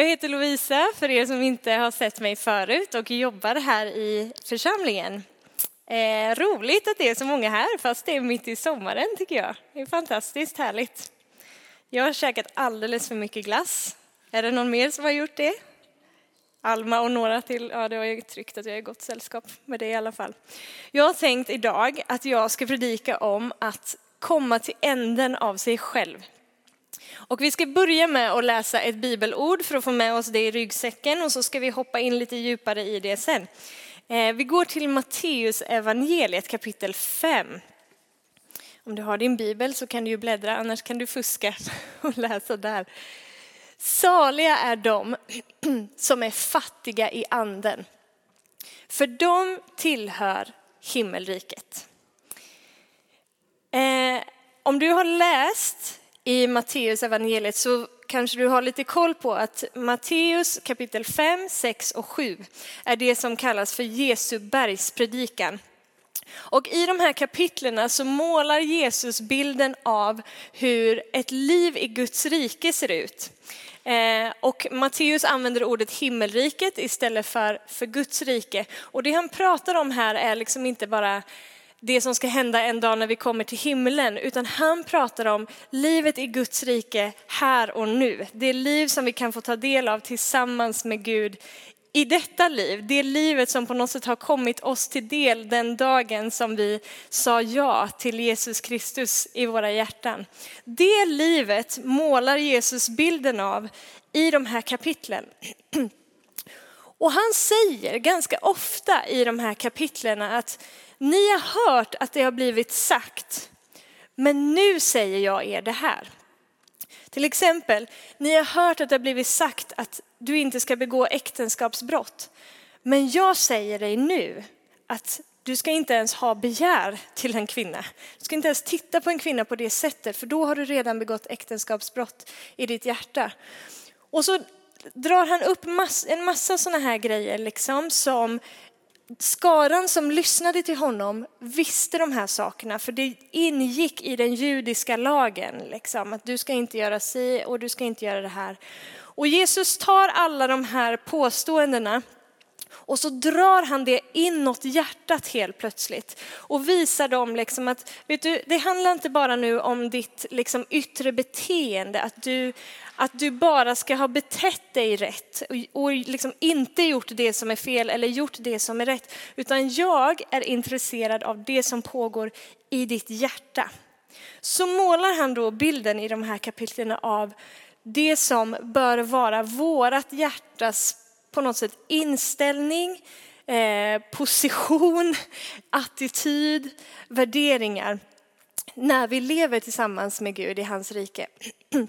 Jag heter Lovisa, för er som inte har sett mig förut, och jobbar här i församlingen. Eh, roligt att det är så många här, fast det är mitt i sommaren tycker jag. Det är fantastiskt härligt. Jag har käkat alldeles för mycket glass. Är det någon mer som har gjort det? Alma och några till. Ja, det var ju tryggt att jag är i gott sällskap med det i alla fall. Jag har tänkt idag att jag ska predika om att komma till änden av sig själv. Och vi ska börja med att läsa ett bibelord för att få med oss det i ryggsäcken och så ska vi hoppa in lite djupare i det sen. Eh, vi går till Matteus evangeliet kapitel 5. Om du har din bibel så kan du ju bläddra, annars kan du fuska och läsa där. Saliga är de som är fattiga i anden, för de tillhör himmelriket. Eh, om du har läst i Matteus evangeliet så kanske du har lite koll på att Matteus kapitel 5, 6 och 7 är det som kallas för Jesu bergspredikan. Och i de här kapitlerna så målar Jesus bilden av hur ett liv i Guds rike ser ut. Eh, och Matteus använder ordet himmelriket istället för, för Guds rike. Och det han pratar om här är liksom inte bara det som ska hända en dag när vi kommer till himlen, utan han pratar om livet i Guds rike här och nu. Det liv som vi kan få ta del av tillsammans med Gud i detta liv, det livet som på något sätt har kommit oss till del den dagen som vi sa ja till Jesus Kristus i våra hjärtan. Det livet målar Jesus bilden av i de här kapitlen. Och han säger ganska ofta i de här kapitlen att ni har hört att det har blivit sagt, men nu säger jag er det här. Till exempel, ni har hört att det har blivit sagt att du inte ska begå äktenskapsbrott. Men jag säger dig nu att du ska inte ens ha begär till en kvinna. Du ska inte ens titta på en kvinna på det sättet, för då har du redan begått äktenskapsbrott i ditt hjärta. Och så drar han upp mass, en massa sådana här grejer liksom som skaran som lyssnade till honom visste de här sakerna, för det ingick i den judiska lagen, liksom, att du ska inte göra si och du ska inte göra det här. Och Jesus tar alla de här påståendena och så drar han det inåt hjärtat helt plötsligt och visar dem liksom att, vet du, det handlar inte bara nu om ditt liksom yttre beteende, att du, att du bara ska ha betett dig rätt och, och liksom inte gjort det som är fel eller gjort det som är rätt, utan jag är intresserad av det som pågår i ditt hjärta. Så målar han då bilden i de här kapitlen av det som bör vara vårat hjärtas på något sätt inställning, eh, position, attityd, värderingar när vi lever tillsammans med Gud i hans rike.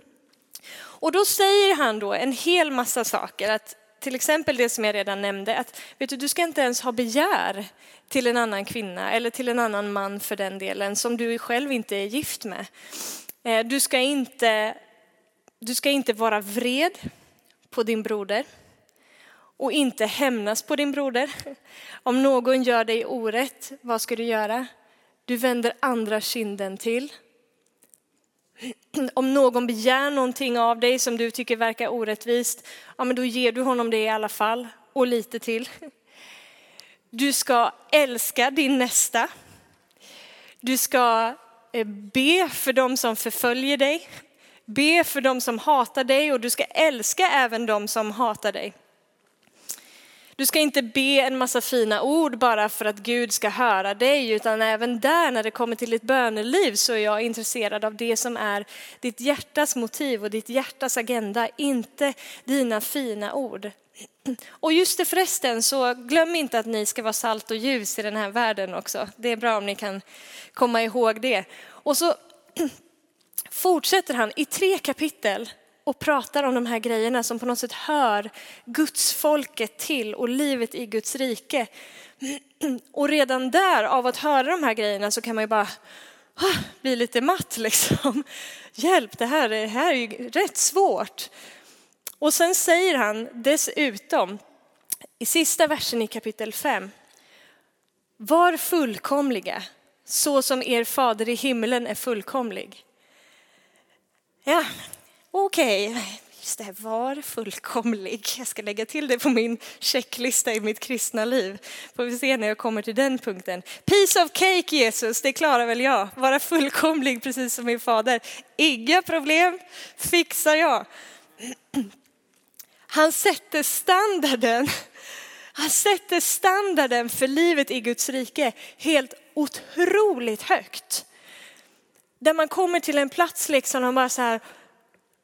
Och då säger han då en hel massa saker, att till exempel det som jag redan nämnde, att vet du, du ska inte ens ha begär till en annan kvinna eller till en annan man för den delen som du själv inte är gift med. Eh, du ska inte, du ska inte vara vred på din broder och inte hämnas på din broder. Om någon gör dig orätt, vad ska du göra? Du vänder andra kinden till. Om någon begär någonting av dig som du tycker verkar orättvist, ja men då ger du honom det i alla fall och lite till. Du ska älska din nästa. Du ska eh, be för dem som förföljer dig. Be för dem som hatar dig och du ska älska även dem som hatar dig. Du ska inte be en massa fina ord bara för att Gud ska höra dig, utan även där när det kommer till ditt böneliv så är jag intresserad av det som är ditt hjärtas motiv och ditt hjärtas agenda, inte dina fina ord. Och just det förresten, så glöm inte att ni ska vara salt och ljus i den här världen också. Det är bra om ni kan komma ihåg det. Och så fortsätter han i tre kapitel och pratar om de här grejerna som på något sätt hör Guds folket till och livet i Guds rike. Och redan där, av att höra de här grejerna, så kan man ju bara ah, bli lite matt liksom. Hjälp, det här, det här är ju rätt svårt. Och sen säger han dessutom i sista versen i kapitel 5. Var fullkomliga så som er fader i himlen är fullkomlig. Ja, okej, okay. Just det, var fullkomlig. Jag ska lägga till det på min checklista i mitt kristna liv. Får vi se när jag kommer till den punkten. Piece of cake Jesus, det klarar väl jag. Vara fullkomlig precis som min fader. Inga problem, fixar jag. Han sätter standarden. Han sätter standarden för livet i Guds rike helt otroligt högt. Där man kommer till en plats liksom och bara så här,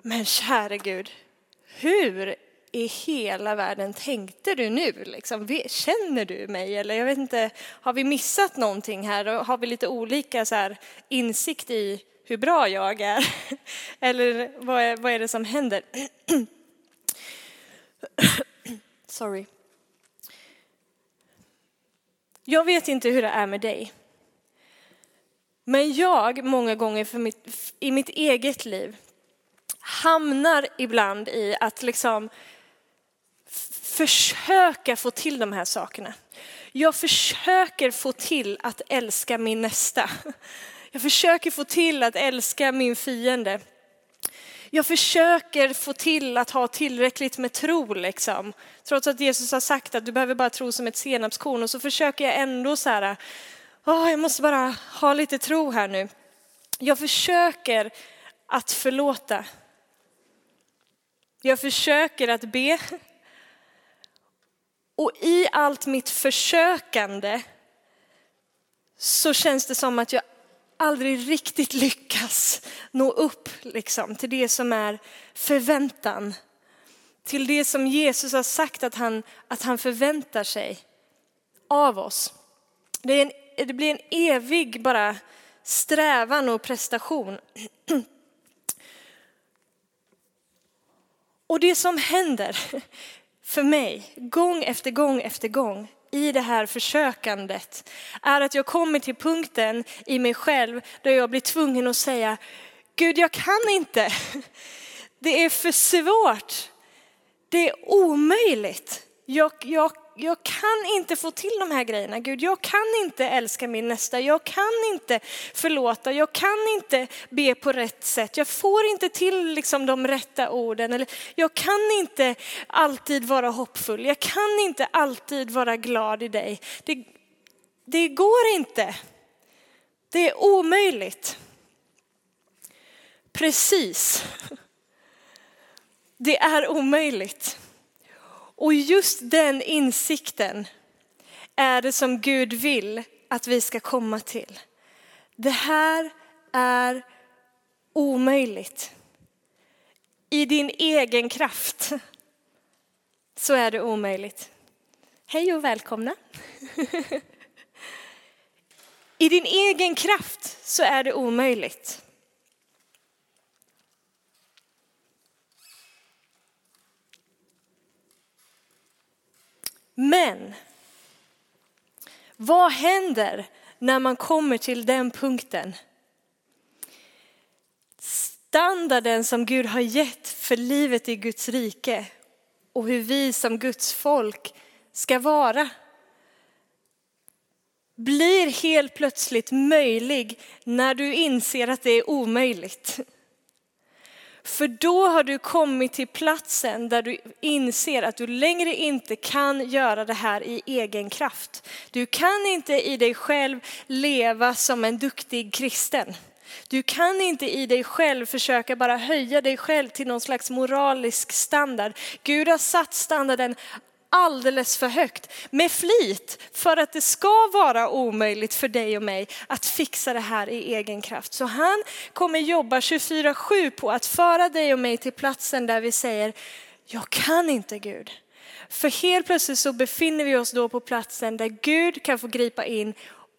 men käre Gud, hur i hela världen tänkte du nu? Liksom, känner du mig? Eller jag vet inte, har vi missat någonting här? Har vi lite olika så här, insikt i hur bra jag är? Eller vad är, vad är det som händer? Sorry. Jag vet inte hur det är med dig. Men jag, många gånger mitt, i mitt eget liv, hamnar ibland i att liksom försöka få till de här sakerna. Jag försöker få till att älska min nästa. Jag försöker få till att älska min fiende. Jag försöker få till att ha tillräckligt med tro, liksom. trots att Jesus har sagt att du behöver bara tro som ett senapskorn. Och så försöker jag ändå så här, oh, jag måste bara ha lite tro här nu. Jag försöker att förlåta. Jag försöker att be. Och i allt mitt försökande så känns det som att jag aldrig riktigt lyckas nå upp liksom, till det som är förväntan. Till det som Jesus har sagt att han, att han förväntar sig av oss. Det, är en, det blir en evig bara strävan och prestation. Och det som händer för mig gång efter gång efter gång i det här försökandet är att jag kommer till punkten i mig själv där jag blir tvungen att säga Gud, jag kan inte. Det är för svårt. Det är omöjligt. Jag, jag jag kan inte få till de här grejerna. Gud, jag kan inte älska min nästa. Jag kan inte förlåta. Jag kan inte be på rätt sätt. Jag får inte till liksom de rätta orden. Eller jag kan inte alltid vara hoppfull. Jag kan inte alltid vara glad i dig. Det, det går inte. Det är omöjligt. Precis. Det är omöjligt. Och just den insikten är det som Gud vill att vi ska komma till. Det här är omöjligt. I din egen kraft så är det omöjligt. Hej och välkomna. I din egen kraft så är det omöjligt. Men vad händer när man kommer till den punkten? Standarden som Gud har gett för livet i Guds rike och hur vi som Guds folk ska vara blir helt plötsligt möjlig när du inser att det är omöjligt. För då har du kommit till platsen där du inser att du längre inte kan göra det här i egen kraft. Du kan inte i dig själv leva som en duktig kristen. Du kan inte i dig själv försöka bara höja dig själv till någon slags moralisk standard. Gud har satt standarden alldeles för högt med flit för att det ska vara omöjligt för dig och mig att fixa det här i egen kraft. Så han kommer jobba 24-7 på att föra dig och mig till platsen där vi säger, jag kan inte Gud. För helt plötsligt så befinner vi oss då på platsen där Gud kan få gripa in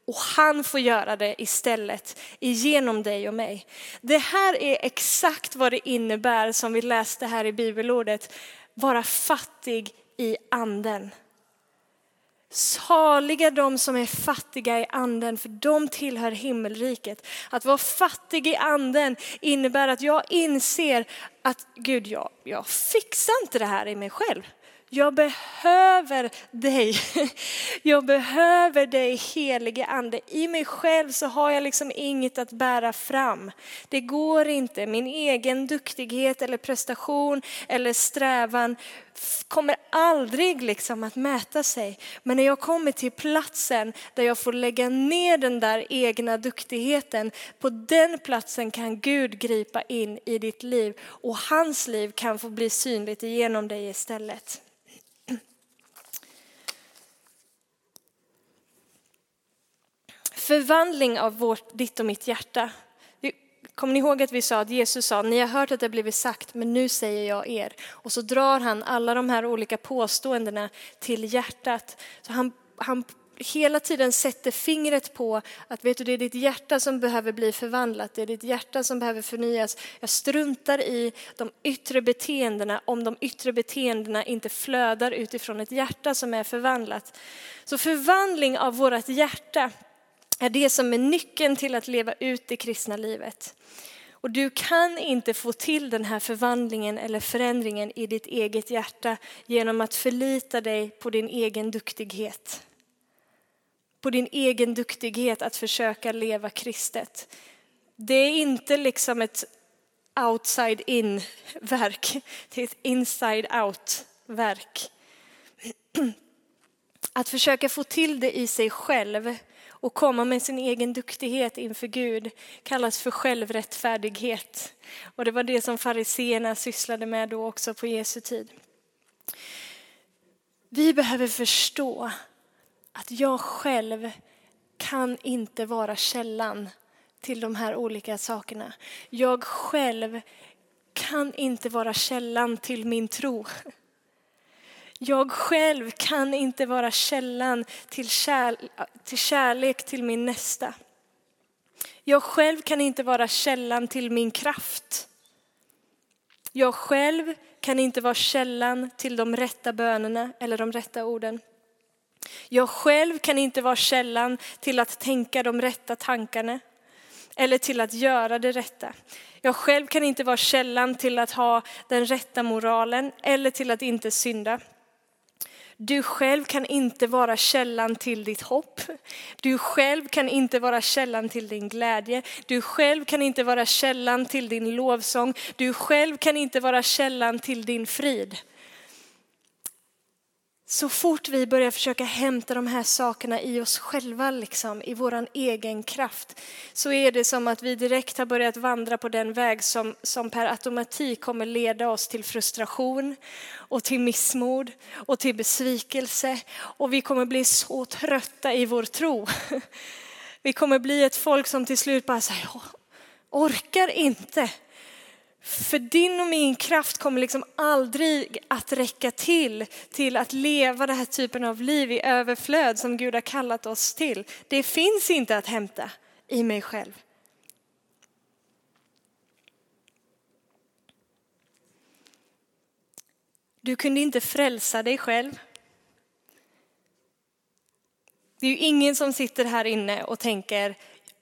och han får göra det istället genom dig och mig. Det här är exakt vad det innebär som vi läste här i bibelordet, vara fattig i anden. Saliga de som är fattiga i anden, för de tillhör himmelriket. Att vara fattig i anden innebär att jag inser att Gud, jag, jag fixar inte det här i mig själv. Jag behöver dig. Jag behöver dig helige ande. I mig själv så har jag liksom inget att bära fram. Det går inte. Min egen duktighet eller prestation eller strävan kommer aldrig liksom att mäta sig. Men när jag kommer till platsen där jag får lägga ner den där egna duktigheten, på den platsen kan Gud gripa in i ditt liv och hans liv kan få bli synligt genom dig istället. Förvandling av vårt, ditt och mitt hjärta. Kommer ni ihåg att vi sa att Jesus sa, ni har hört att det blivit sagt, men nu säger jag er. Och så drar han alla de här olika påståendena till hjärtat. Så han, han hela tiden sätter fingret på att vet du, det är ditt hjärta som behöver bli förvandlat, det är ditt hjärta som behöver förnyas. Jag struntar i de yttre beteendena om de yttre beteendena inte flödar utifrån ett hjärta som är förvandlat. Så förvandling av vårt hjärta är det som är nyckeln till att leva ut det kristna livet. Och du kan inte få till den här förvandlingen eller förändringen i ditt eget hjärta genom att förlita dig på din egen duktighet. På din egen duktighet att försöka leva kristet. Det är inte liksom ett outside in verk, det är ett inside out verk. Att försöka få till det i sig själv och komma med sin egen duktighet inför Gud kallas för självrättfärdighet. Och det var det som fariseerna sysslade med då också på Jesu tid. Vi behöver förstå att jag själv kan inte vara källan till de här olika sakerna. Jag själv kan inte vara källan till min tro. Jag själv kan inte vara källan till, kär, till kärlek till min nästa. Jag själv kan inte vara källan till min kraft. Jag själv kan inte vara källan till de rätta bönerna eller de rätta orden. Jag själv kan inte vara källan till att tänka de rätta tankarna eller till att göra det rätta. Jag själv kan inte vara källan till att ha den rätta moralen eller till att inte synda. Du själv kan inte vara källan till ditt hopp. Du själv kan inte vara källan till din glädje. Du själv kan inte vara källan till din lovsång. Du själv kan inte vara källan till din frid. Så fort vi börjar försöka hämta de här sakerna i oss själva, liksom, i vår egen kraft, så är det som att vi direkt har börjat vandra på den väg som, som per automatik kommer leda oss till frustration och till missmod och till besvikelse. Och vi kommer bli så trötta i vår tro. Vi kommer bli ett folk som till slut bara säger, orkar inte för din och min kraft kommer liksom aldrig att räcka till, till att leva den här typen av liv i överflöd som Gud har kallat oss till. Det finns inte att hämta i mig själv. Du kunde inte frälsa dig själv. Det är ju ingen som sitter här inne och tänker,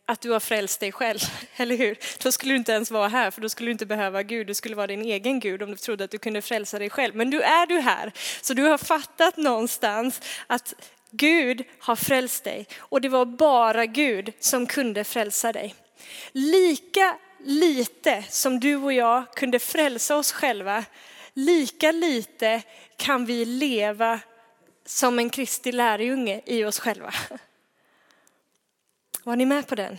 att du har frälst dig själv, eller hur? Då skulle du inte ens vara här, för då skulle du inte behöva Gud. Du skulle vara din egen Gud om du trodde att du kunde frälsa dig själv. Men nu är du här, så du har fattat någonstans att Gud har frälst dig och det var bara Gud som kunde frälsa dig. Lika lite som du och jag kunde frälsa oss själva, lika lite kan vi leva som en Kristi lärjunge i oss själva. Var ni med på den?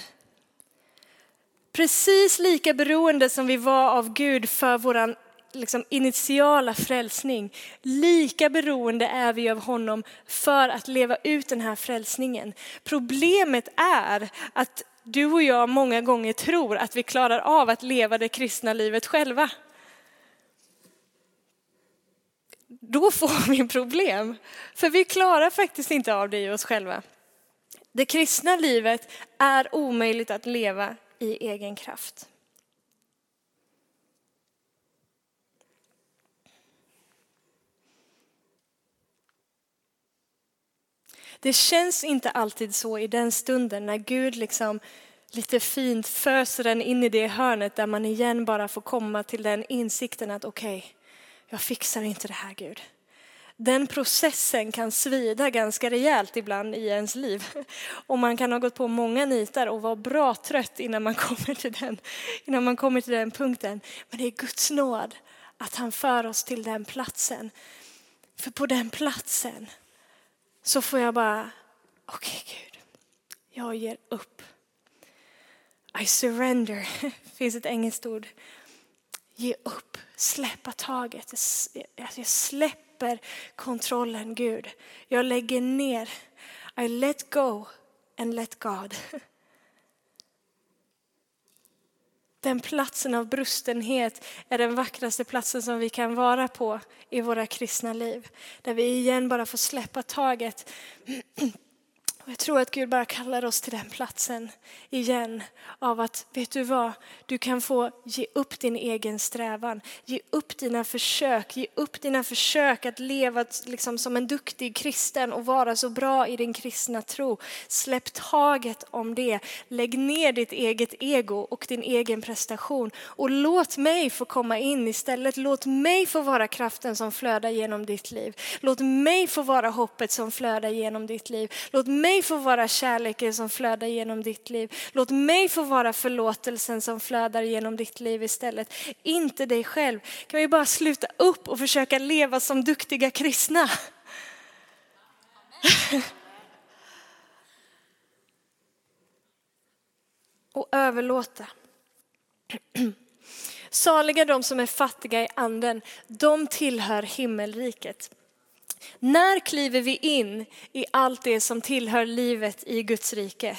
Precis lika beroende som vi var av Gud för vår liksom, initiala frälsning, lika beroende är vi av honom för att leva ut den här frälsningen. Problemet är att du och jag många gånger tror att vi klarar av att leva det kristna livet själva. Då får vi problem, för vi klarar faktiskt inte av det i oss själva. Det kristna livet är omöjligt att leva i egen kraft. Det känns inte alltid så i den stunden när Gud liksom lite fint föser en in i det hörnet där man igen bara får komma till den insikten att okej, okay, jag fixar inte det här Gud. Den processen kan svida ganska rejält ibland i ens liv. Och man kan ha gått på många nitar och vara bra trött innan man kommer till den, innan man kommer till den punkten. Men det är Guds nåd att han för oss till den platsen. För på den platsen så får jag bara, okej okay, Gud, jag ger upp. I surrender, det finns ett engelskt ord. Ge upp, släppa taget. Jag släpper kontrollen Gud. Jag lägger ner. I let go and let God. Den platsen av brustenhet är den vackraste platsen som vi kan vara på i våra kristna liv. Där vi igen bara får släppa taget och jag tror att Gud bara kallar oss till den platsen igen av att, vet du vad, du kan få ge upp din egen strävan, ge upp dina försök, ge upp dina försök att leva liksom som en duktig kristen och vara så bra i din kristna tro. Släpp taget om det, lägg ner ditt eget ego och din egen prestation och låt mig få komma in istället. Låt mig få vara kraften som flödar genom ditt liv. Låt mig få vara hoppet som flödar genom ditt liv. Låt mig mig få vara kärleken som flödar genom ditt liv. Låt mig få vara förlåtelsen som flödar genom ditt liv istället. Inte dig själv. Kan vi bara sluta upp och försöka leva som duktiga kristna? och överlåta. Saliga de som är fattiga i anden, de tillhör himmelriket. När kliver vi in i allt det som tillhör livet i Guds rike?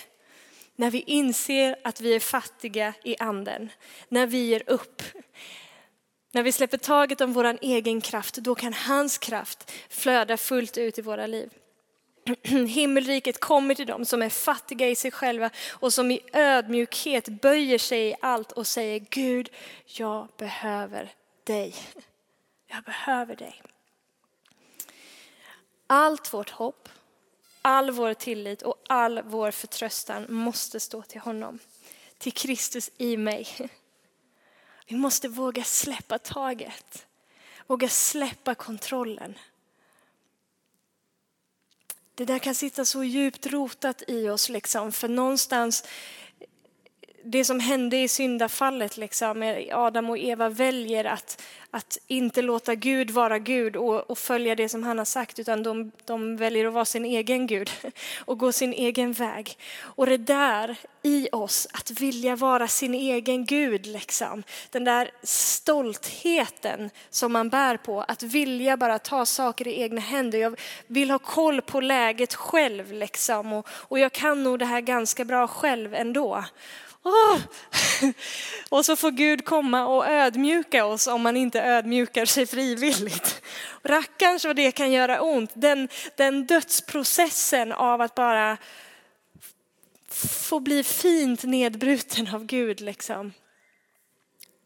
När vi inser att vi är fattiga i anden, när vi ger upp. När vi släpper taget om vår egen kraft, då kan hans kraft flöda fullt ut i våra liv. Himmelriket kommer till dem som är fattiga i sig själva och som i ödmjukhet böjer sig i allt och säger Gud, jag behöver dig. Jag behöver dig. Allt vårt hopp, all vår tillit och all vår förtröstan måste stå till honom. Till Kristus i mig. Vi måste våga släppa taget. Våga släppa kontrollen. Det där kan sitta så djupt rotat i oss, liksom, för någonstans det som hände i syndafallet, liksom, Adam och Eva väljer att, att inte låta Gud vara Gud och, och, följa det som han har sagt, utan de, de väljer att vara sin egen Gud och gå sin egen väg. Och det där i oss, att vilja vara sin egen Gud, liksom. den där stoltheten som man bär på, att vilja bara ta saker i egna händer. Jag vill ha koll på läget själv liksom. och, och jag kan nog det här ganska bra själv ändå. Oh. Och så får Gud komma och ödmjuka oss om man inte ödmjukar sig frivilligt. Rackarns vad det kan göra ont. Den, den dödsprocessen av att bara få bli fint nedbruten av Gud. Liksom.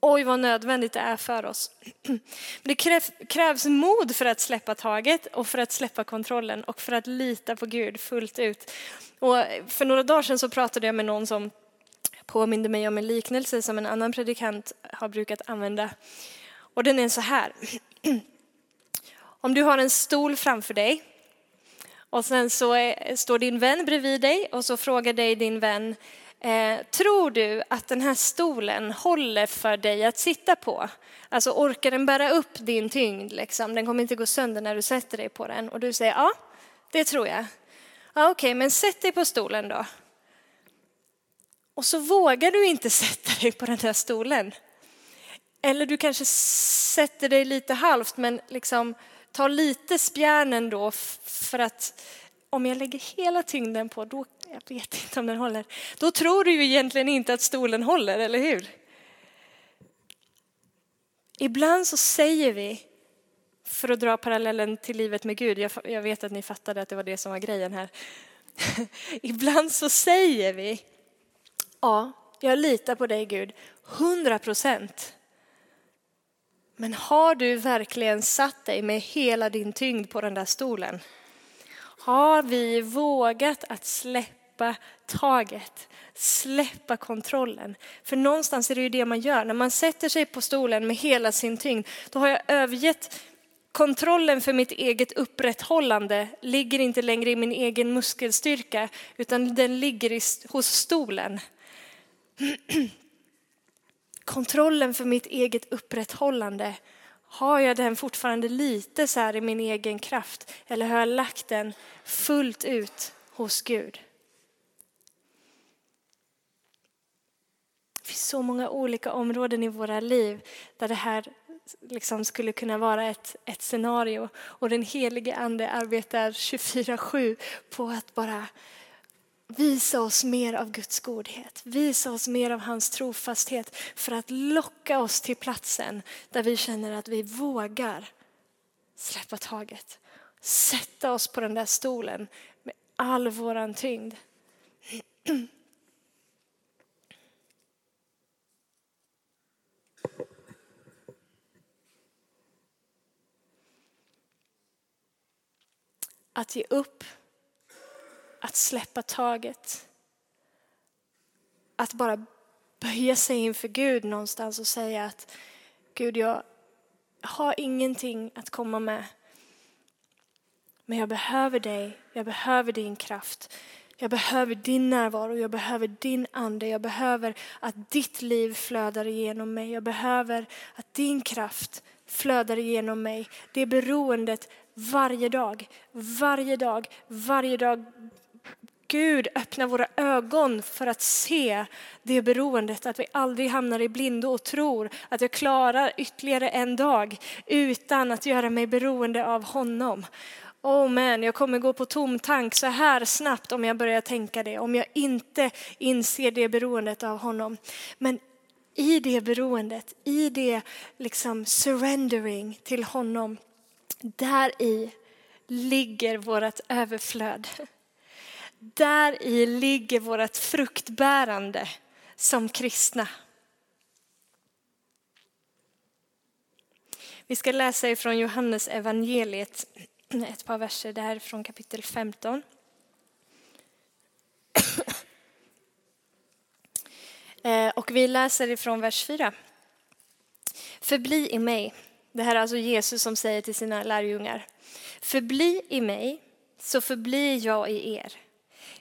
Oj vad nödvändigt det är för oss. Det krävs mod för att släppa taget och för att släppa kontrollen och för att lita på Gud fullt ut. Och för några dagar sedan så pratade jag med någon som påminde mig om en liknelse som en annan predikant har brukat använda. Och den är så här. Om du har en stol framför dig och sen så är, står din vän bredvid dig och så frågar dig din vän, eh, tror du att den här stolen håller för dig att sitta på? Alltså orkar den bära upp din tyngd? Liksom? Den kommer inte gå sönder när du sätter dig på den. Och du säger ja, det tror jag. Ja, Okej, okay, men sätt dig på stolen då. Och så vågar du inte sätta dig på den där stolen. Eller du kanske sätter dig lite halvt men liksom tar lite spjärnen då för att om jag lägger hela tyngden på, då, jag vet inte om den håller, då tror du ju egentligen inte att stolen håller, eller hur? Ibland så säger vi, för att dra parallellen till livet med Gud, jag, jag vet att ni fattade att det var det som var grejen här. Ibland så säger vi Ja, jag litar på dig Gud, hundra procent. Men har du verkligen satt dig med hela din tyngd på den där stolen? Har vi vågat att släppa taget? släppa kontrollen. För någonstans är det ju det man gör. När man sätter sig på stolen med hela sin tyngd, då har jag övergett kontrollen för mitt eget upprätthållande ligger inte längre i min egen muskelstyrka, utan den ligger hos stolen. Kontrollen för mitt eget upprätthållande, har jag den fortfarande lite så här i min egen kraft eller har jag lagt den fullt ut hos Gud? Det finns så många olika områden i våra liv där det här liksom skulle kunna vara ett, ett scenario. Och den helige ande arbetar 24-7 på att bara visa oss mer av Guds godhet, visa oss mer av hans trofasthet för att locka oss till platsen där vi känner att vi vågar släppa taget. Sätta oss på den där stolen med all våran tyngd. Att ge upp, att släppa taget. Att bara böja sig inför Gud någonstans och säga att Gud, jag har ingenting att komma med. Men jag behöver dig, jag behöver din kraft. Jag behöver din närvaro, jag behöver din ande, jag behöver att ditt liv flödar igenom mig. Jag behöver att din kraft flödar igenom mig. Det beroendet varje dag, varje dag, varje dag. Gud öppnar våra ögon för att se det beroendet, att vi aldrig hamnar i blindo och tror att jag klarar ytterligare en dag utan att göra mig beroende av honom. Oh man, jag kommer gå på tom tank så här snabbt om jag börjar tänka det, om jag inte inser det beroendet av honom. Men i det beroendet, i det liksom surrendering till honom, där i ligger vårt överflöd. Där i ligger vårt fruktbärande som kristna. Vi ska läsa ifrån Johannes evangeliet ett par verser där från kapitel 15. Eh, och vi läser ifrån vers 4. Förbli i mig. Det här är alltså Jesus som säger till sina lärjungar. Förbli i mig, så förblir jag i er.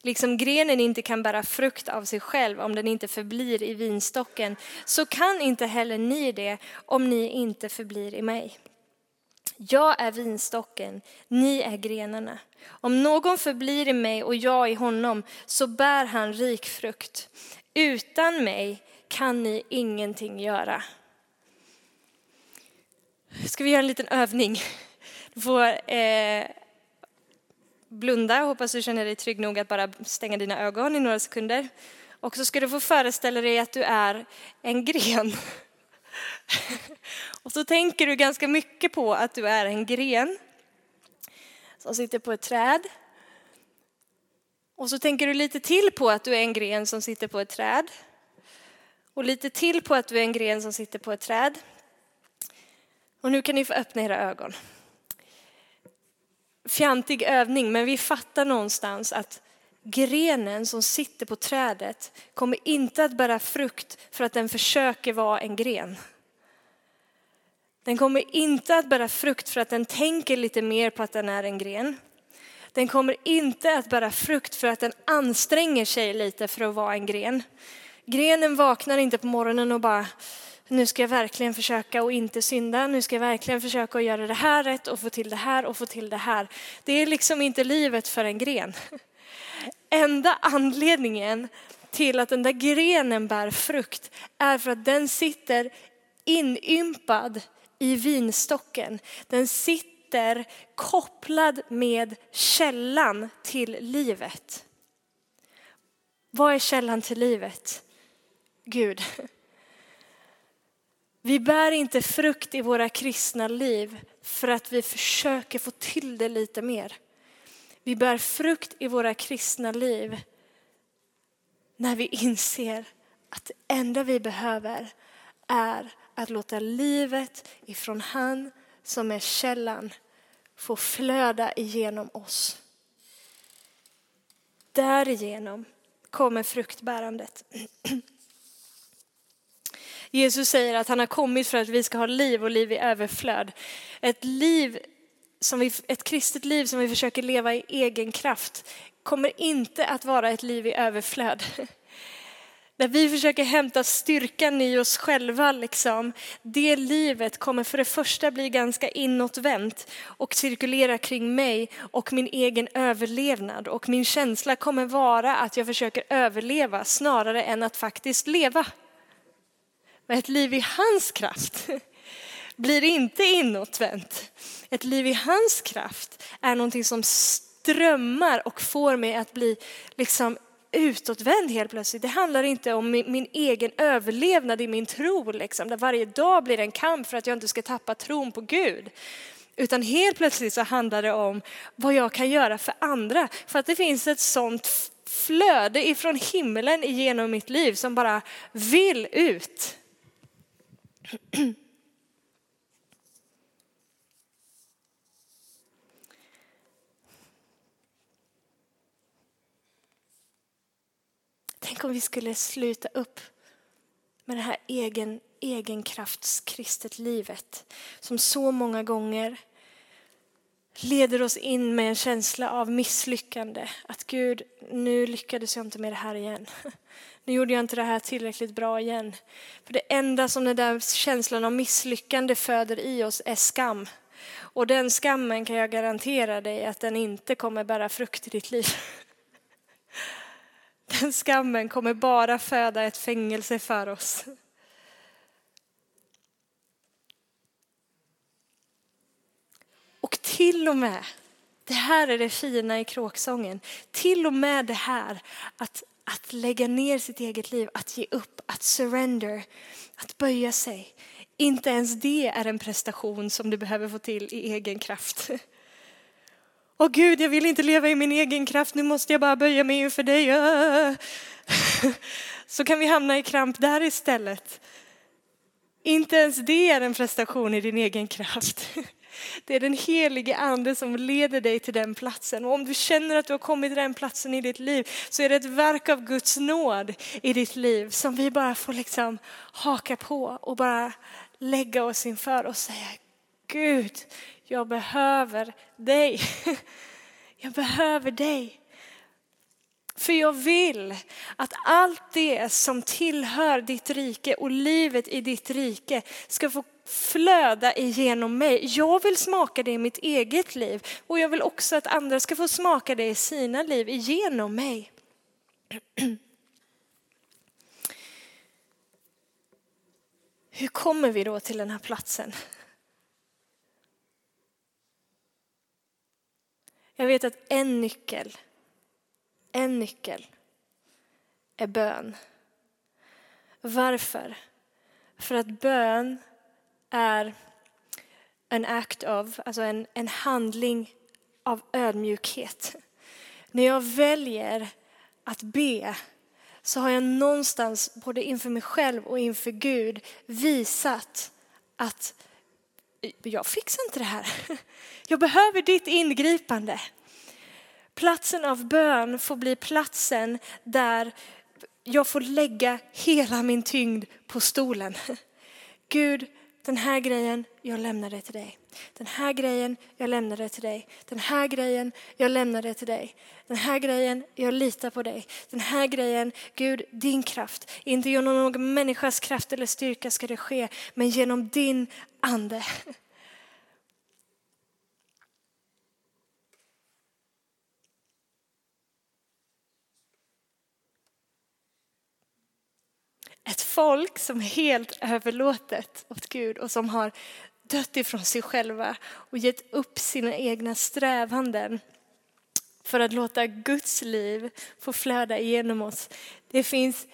Liksom grenen inte kan bära frukt av sig själv om den inte förblir i vinstocken, så kan inte heller ni det om ni inte förblir i mig. Jag är vinstocken, ni är grenarna. Om någon förblir i mig och jag i honom, så bär han rik frukt. Utan mig kan ni ingenting göra. Ska vi göra en liten övning? Vår, eh, blunda, hoppas du känner dig trygg nog att bara stänga dina ögon i några sekunder. Och så ska du få föreställa dig att du är en gren. Och så tänker du ganska mycket på att du är en gren som sitter på ett träd. Och så tänker du lite till på att du är en gren som sitter på ett träd. Och lite till på att du är en gren som sitter på ett träd. Och nu kan ni få öppna era ögon. Fjantig övning, men vi fattar någonstans att grenen som sitter på trädet kommer inte att bära frukt för att den försöker vara en gren. Den kommer inte att bära frukt för att den tänker lite mer på att den är en gren. Den kommer inte att bära frukt för att den anstränger sig lite för att vara en gren. Grenen vaknar inte på morgonen och bara, nu ska jag verkligen försöka och inte synda, nu ska jag verkligen försöka att göra det här rätt och få till det här och få till det här. Det är liksom inte livet för en gren. Enda anledningen till att den där grenen bär frukt är för att den sitter inympad i vinstocken. Den sitter kopplad med källan till livet. Vad är källan till livet? Gud. Vi bär inte frukt i våra kristna liv för att vi försöker få till det lite mer. Vi bär frukt i våra kristna liv när vi inser att det enda vi behöver är att låta livet ifrån han som är källan få flöda igenom oss. Därigenom kommer fruktbärandet. Jesus säger att han har kommit för att vi ska ha liv och liv i överflöd. Ett liv som vi, ett kristet liv som vi försöker leva i egen kraft kommer inte att vara ett liv i överflöd. Där vi försöker hämta styrkan i oss själva, liksom, det livet kommer för det första bli ganska inåtvänt och cirkulera kring mig och min egen överlevnad. Och min känsla kommer vara att jag försöker överleva snarare än att faktiskt leva. Men ett liv i hans kraft blir inte inåtvänt. Ett liv i hans kraft är någonting som strömmar och får mig att bli liksom utåtvänd helt plötsligt. Det handlar inte om min, min egen överlevnad i min tro, liksom, där varje dag blir en kamp för att jag inte ska tappa tron på Gud. Utan helt plötsligt så handlar det om vad jag kan göra för andra. För att det finns ett sånt flöde ifrån himlen genom mitt liv som bara vill ut. Tänk om vi skulle sluta upp med det här egen, egenkraftskristet livet som så många gånger leder oss in med en känsla av misslyckande. Att Gud, nu lyckades jag inte med det här igen. Nu gjorde jag inte det här tillräckligt bra igen. För det enda som den där känslan av misslyckande föder i oss är skam. Och den skammen kan jag garantera dig att den inte kommer bära frukt i ditt liv. Den skammen kommer bara föda ett fängelse för oss. Och till och med, det här är det fina i kråksången, till och med det här att, att lägga ner sitt eget liv, att ge upp, att surrender, att böja sig. Inte ens det är en prestation som du behöver få till i egen kraft. Åh Gud, jag vill inte leva i min egen kraft, nu måste jag bara böja mig inför dig. Ah. Så kan vi hamna i kramp där istället. Inte ens det är en prestation i din egen kraft. Det är den helige ande som leder dig till den platsen. Och om du känner att du har kommit till den platsen i ditt liv så är det ett verk av Guds nåd i ditt liv som vi bara får liksom haka på och bara lägga oss inför och säga Gud, jag behöver dig. Jag behöver dig. För jag vill att allt det som tillhör ditt rike och livet i ditt rike ska få flöda igenom mig. Jag vill smaka det i mitt eget liv och jag vill också att andra ska få smaka det i sina liv igenom mig. Hur kommer vi då till den här platsen? Jag vet att en nyckel, en nyckel är bön. Varför? För att bön är en act of, alltså en, en handling av ödmjukhet. När jag väljer att be så har jag någonstans, både inför mig själv och inför Gud, visat att jag fixar inte det här. Jag behöver ditt ingripande. Platsen av bön får bli platsen där jag får lägga hela min tyngd på stolen. Gud, den här grejen, jag lämnar det till dig. Den här grejen, jag lämnar det till dig. Den här grejen, jag lämnar det till dig. Den här grejen, jag litar på dig. Den här grejen, Gud, din kraft. Inte genom någon människas kraft eller styrka ska det ske, men genom din ande. Ett folk som är helt överlåtet åt Gud och som har dött ifrån sig själva och gett upp sina egna strävanden för att låta Guds liv få flöda igenom oss. Det finns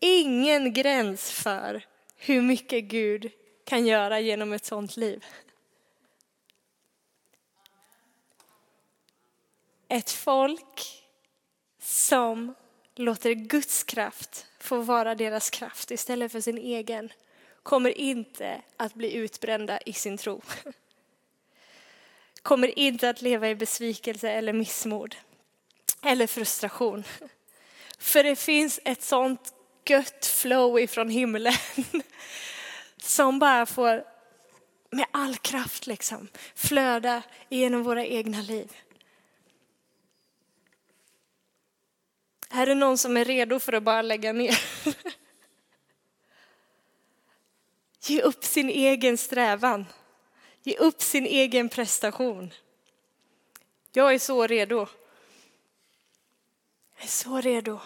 ingen gräns för hur mycket Gud kan göra genom ett sådant liv. Ett folk som låter Guds kraft får vara deras kraft istället för sin egen kommer inte att bli utbrända i sin tro. Kommer inte att leva i besvikelse eller missmod eller frustration. För det finns ett sånt gött flow ifrån himlen som bara får med all kraft liksom flöda genom våra egna liv. Är det någon som är redo för att bara lägga ner? Ge upp sin egen strävan. Ge upp sin egen prestation. Jag är så redo. Jag är så redo.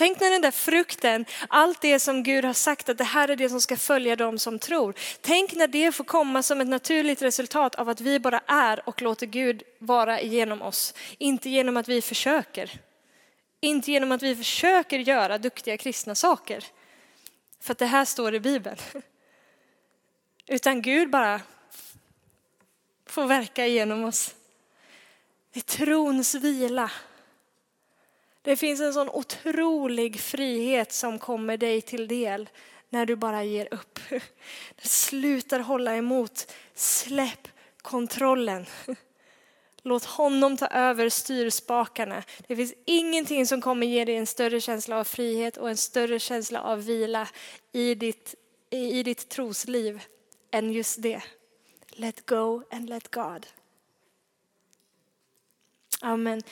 Tänk när den där frukten, allt det som Gud har sagt att det här är det som ska följa dem som tror. Tänk när det får komma som ett naturligt resultat av att vi bara är och låter Gud vara genom oss. Inte genom att vi försöker. Inte genom att vi försöker göra duktiga kristna saker. För att det här står i Bibeln. Utan Gud bara får verka genom oss. Det är trons vila. Det finns en sån otrolig frihet som kommer dig till del när du bara ger upp. Slutar hålla emot. Släpp kontrollen. Låt honom ta över styrspakarna. Det finns ingenting som kommer ge dig en större känsla av frihet och en större känsla av vila i ditt, i ditt trosliv än just det. Let go and let God. Amen.